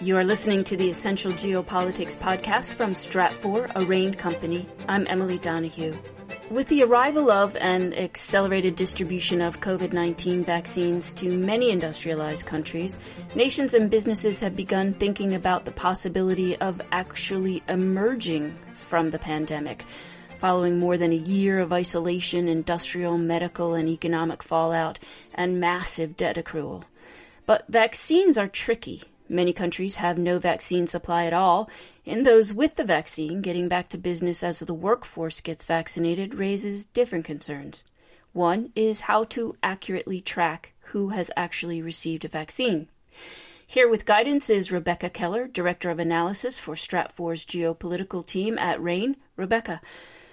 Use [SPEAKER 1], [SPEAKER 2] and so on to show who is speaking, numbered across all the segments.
[SPEAKER 1] You are listening to the Essential Geopolitics podcast from Stratfor, a RANE company. I'm Emily Donahue. With the arrival of and accelerated distribution of COVID 19 vaccines to many industrialized countries, nations and businesses have begun thinking about the possibility of actually emerging from the pandemic. Following more than a year of isolation, industrial, medical, and economic fallout, and massive debt accrual. But vaccines are tricky Many countries have no vaccine supply at all, and those with the vaccine getting back to business as the workforce gets vaccinated raises different concerns. One is how to accurately track who has actually received a vaccine. Here with guidance is Rebecca Keller, Director of Analysis for Stratfor's geopolitical team at RANE. Rebecca,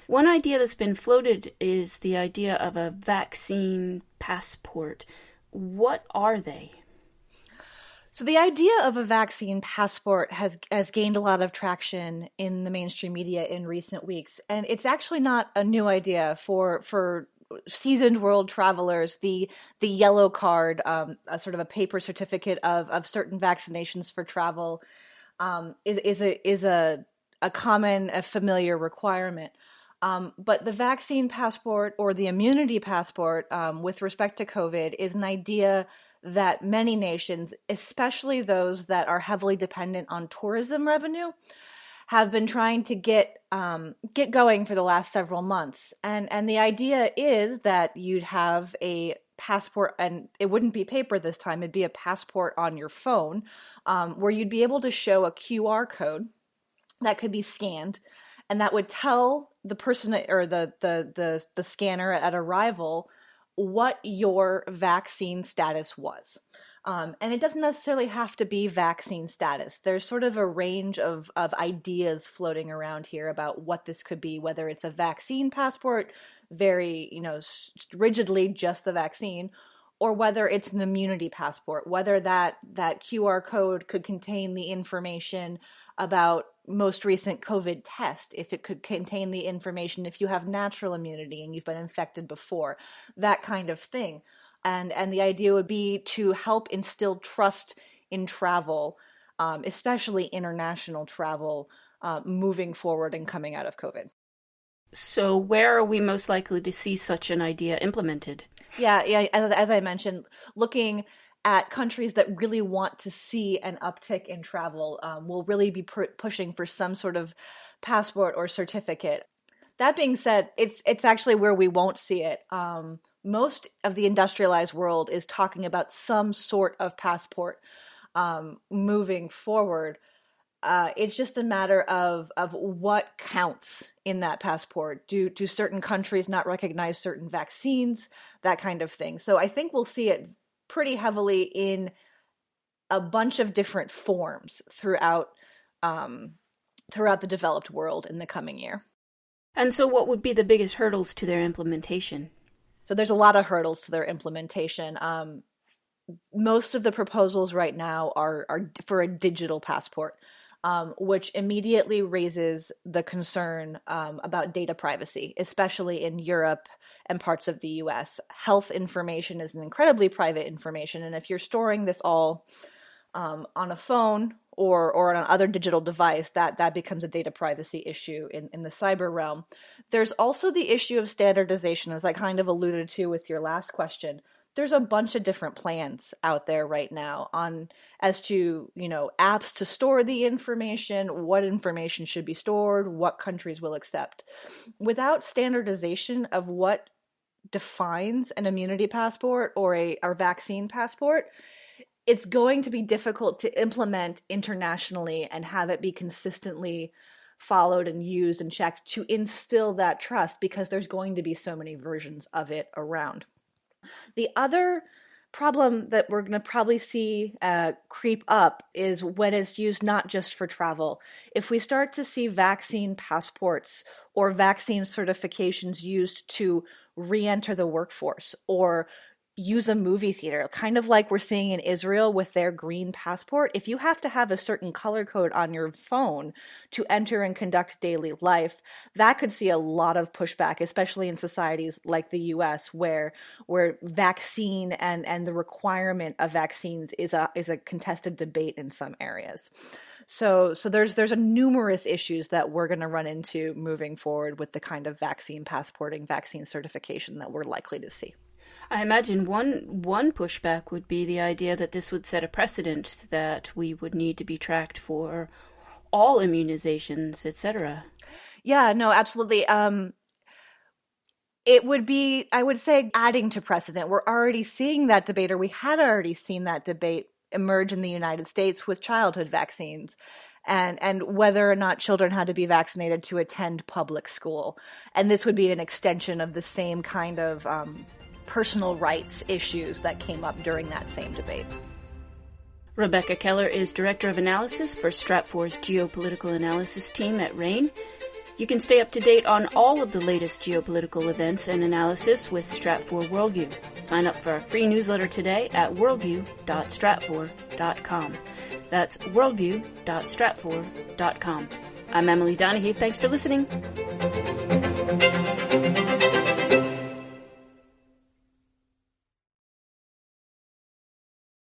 [SPEAKER 1] one idea that's been floated is the idea of a vaccine passport. What are they?
[SPEAKER 2] So the idea of a vaccine passport has has gained a lot of traction in the mainstream media in recent weeks, and it's actually not a new idea for for seasoned world travelers. The the yellow card, um, a sort of a paper certificate of of certain vaccinations for travel, um, is is a is a a common, a familiar requirement. Um, but the vaccine passport or the immunity passport, um, with respect to COVID, is an idea that many nations, especially those that are heavily dependent on tourism revenue, have been trying to get um, get going for the last several months. And and the idea is that you'd have a passport, and it wouldn't be paper this time; it'd be a passport on your phone, um, where you'd be able to show a QR code that could be scanned, and that would tell the person or the the the, the scanner at arrival what your vaccine status was. Um, and it doesn't necessarily have to be vaccine status. There's sort of a range of, of ideas floating around here about what this could be, whether it's a vaccine passport, very, you know, rigidly just the vaccine, or whether it's an immunity passport, whether that, that QR code could contain the information about most recent COVID test, if it could contain the information, if you have natural immunity and you've been infected before, that kind of thing. And, and the idea would be to help instill trust in travel, um, especially international travel, uh, moving forward and coming out of COVID.
[SPEAKER 1] So, where are we most likely to see such an idea implemented?
[SPEAKER 2] Yeah, yeah. As, as I mentioned, looking at countries that really want to see an uptick in travel um, will really be pushing for some sort of passport or certificate. That being said, it's it's actually where we won't see it. Um, most of the industrialized world is talking about some sort of passport um, moving forward. Uh, it's just a matter of of what counts in that passport. Do do certain countries not recognize certain vaccines? That kind of thing. So I think we'll see it pretty heavily in a bunch of different forms throughout um, throughout the developed world in the coming year.
[SPEAKER 1] And so, what would be the biggest hurdles to their implementation?
[SPEAKER 2] So, there's a lot of hurdles to their implementation. Um, most of the proposals right now are are for a digital passport, um, which immediately raises the concern um, about data privacy, especially in Europe and parts of the US. Health information is an incredibly private information, and if you're storing this all um, on a phone or or on other digital device, that that becomes a data privacy issue in, in the cyber realm. There's also the issue of standardization, as I kind of alluded to with your last question there's a bunch of different plans out there right now on as to you know apps to store the information what information should be stored what countries will accept without standardization of what defines an immunity passport or a or vaccine passport it's going to be difficult to implement internationally and have it be consistently followed and used and checked to instill that trust because there's going to be so many versions of it around. The other problem that we're going to probably see uh, creep up is when it's used not just for travel. If we start to see vaccine passports or vaccine certifications used to re enter the workforce or use a movie theater, kind of like we're seeing in Israel with their green passport. If you have to have a certain color code on your phone to enter and conduct daily life, that could see a lot of pushback, especially in societies like the US where where vaccine and and the requirement of vaccines is a is a contested debate in some areas. So so there's there's a numerous issues that we're going to run into moving forward with the kind of vaccine passporting, vaccine certification that we're likely to see.
[SPEAKER 1] I imagine one one pushback would be the idea that this would set a precedent that we would need to be tracked for all immunizations, etc.
[SPEAKER 2] Yeah, no, absolutely. Um, it would be, I would say, adding to precedent. We're already seeing that debate, or we had already seen that debate emerge in the United States with childhood vaccines and and whether or not children had to be vaccinated to attend public school. And this would be an extension of the same kind of um, personal rights issues that came up during that same debate.
[SPEAKER 1] Rebecca Keller is Director of Analysis for Stratfor's Geopolitical Analysis team at RANE. You can stay up to date on all of the latest geopolitical events and analysis with Stratfor Worldview. Sign up for our free newsletter today at worldview.stratfor.com. That's worldview.stratfor.com. I'm Emily Donahue. Thanks for listening.